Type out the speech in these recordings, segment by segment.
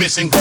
missing.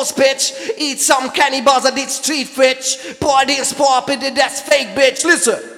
ghost. Eat some cannibals I did street bitch. Boy, this pop it, that's fake bitch. Listen.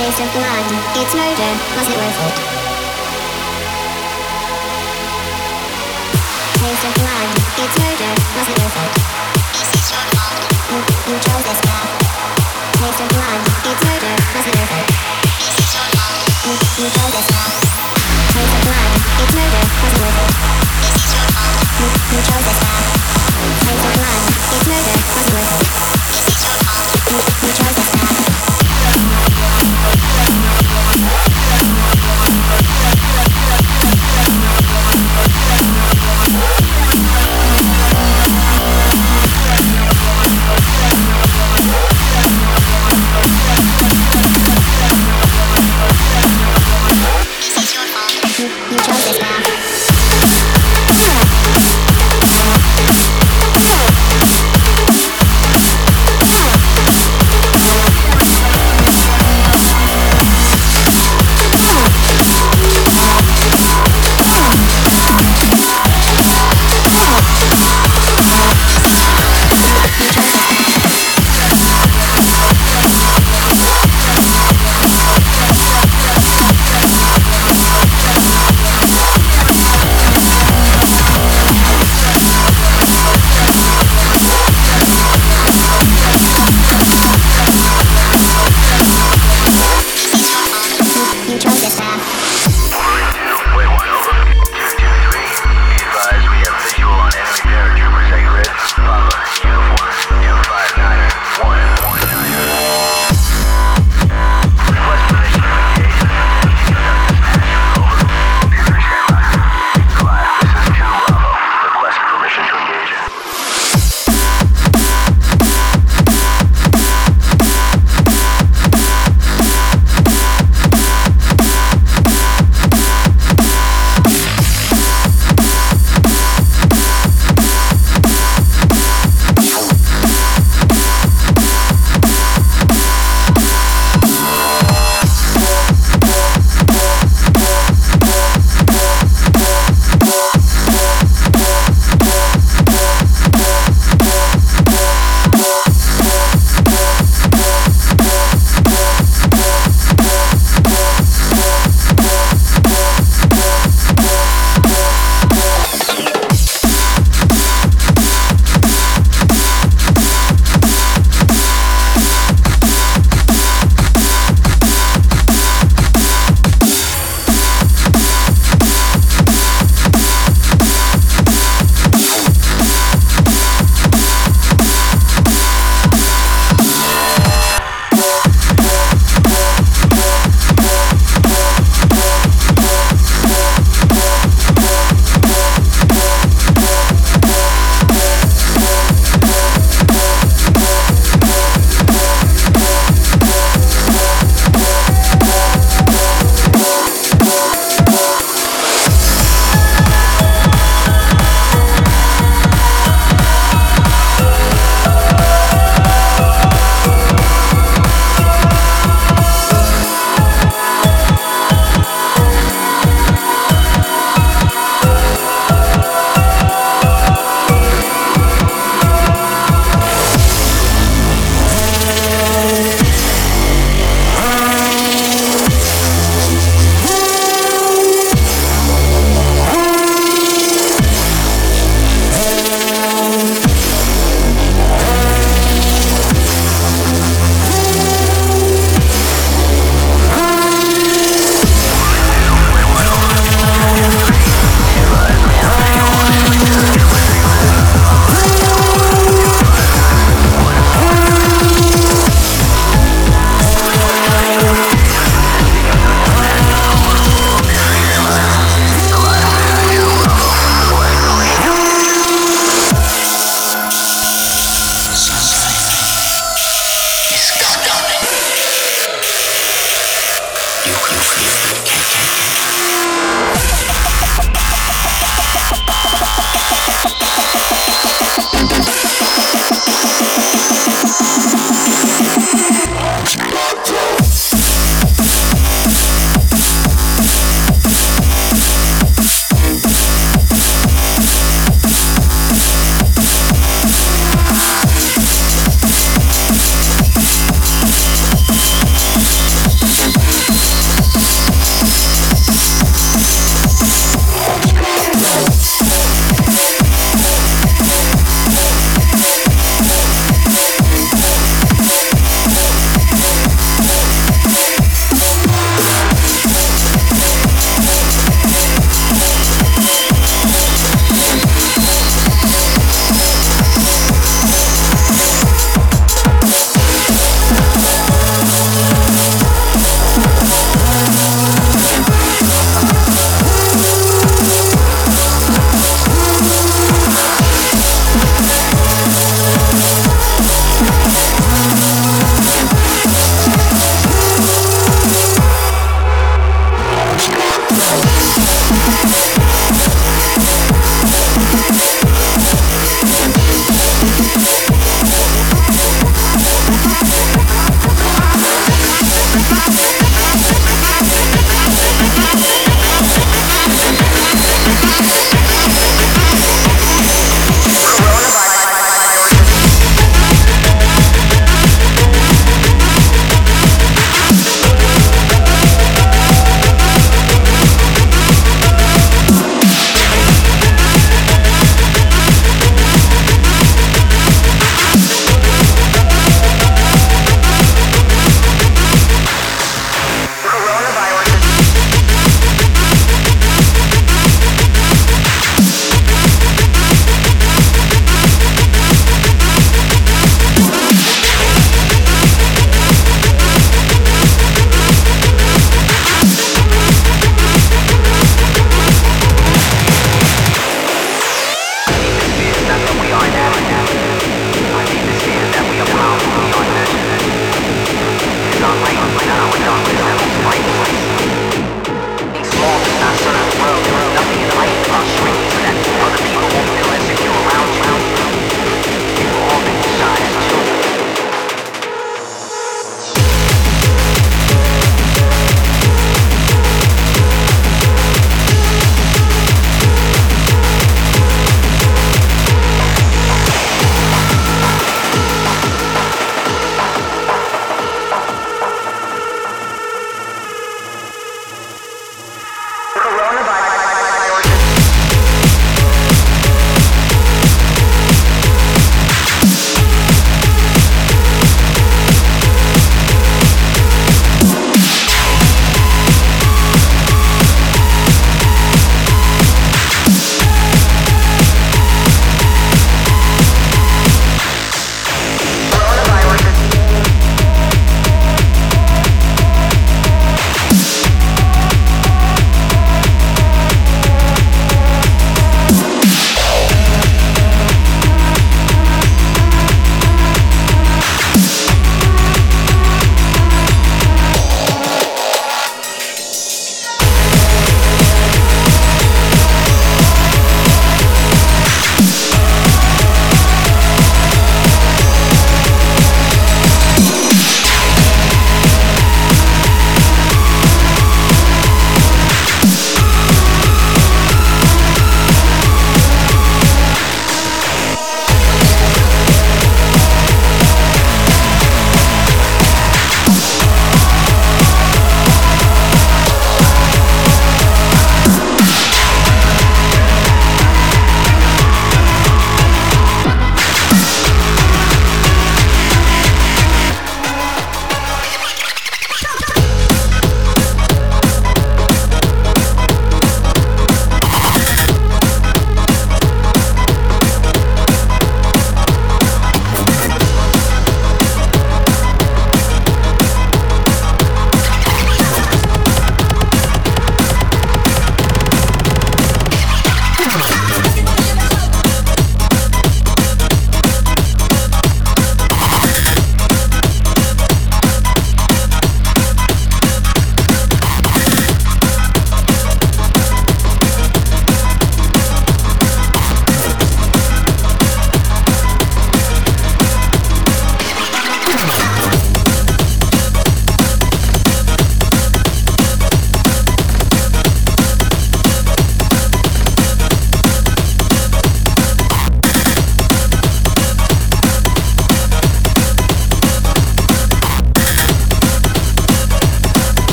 taste of blood. It's murder. Was it worth it? Taste of blood. It's murder. Was it worth it? Is this your fault? You, you chose this path. Taste of blood. It's murder. Was it worth it? Is this your fault? You, you chose this path. Taste of blood. It's murder. Was it worth it? Is this your fault? You, you chose this path. Taste of blood. It's murder. Was it worth it? Is this your fault? You, you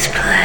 Let's play.